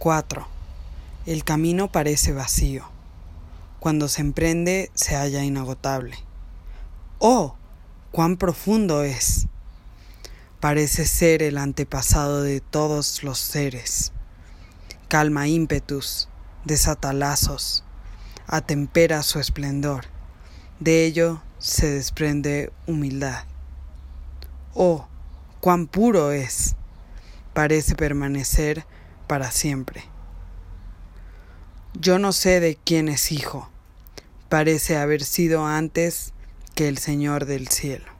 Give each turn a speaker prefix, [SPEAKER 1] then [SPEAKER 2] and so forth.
[SPEAKER 1] 4. El camino parece vacío. Cuando se emprende se halla inagotable. ¡Oh! ¡Cuán profundo es! Parece ser el antepasado de todos los seres. Calma ímpetus, desata lazos, atempera su esplendor. De ello se desprende humildad. ¡Oh! ¡Cuán puro es! Parece permanecer para siempre. Yo no sé de quién es hijo, parece haber sido antes que el Señor del cielo.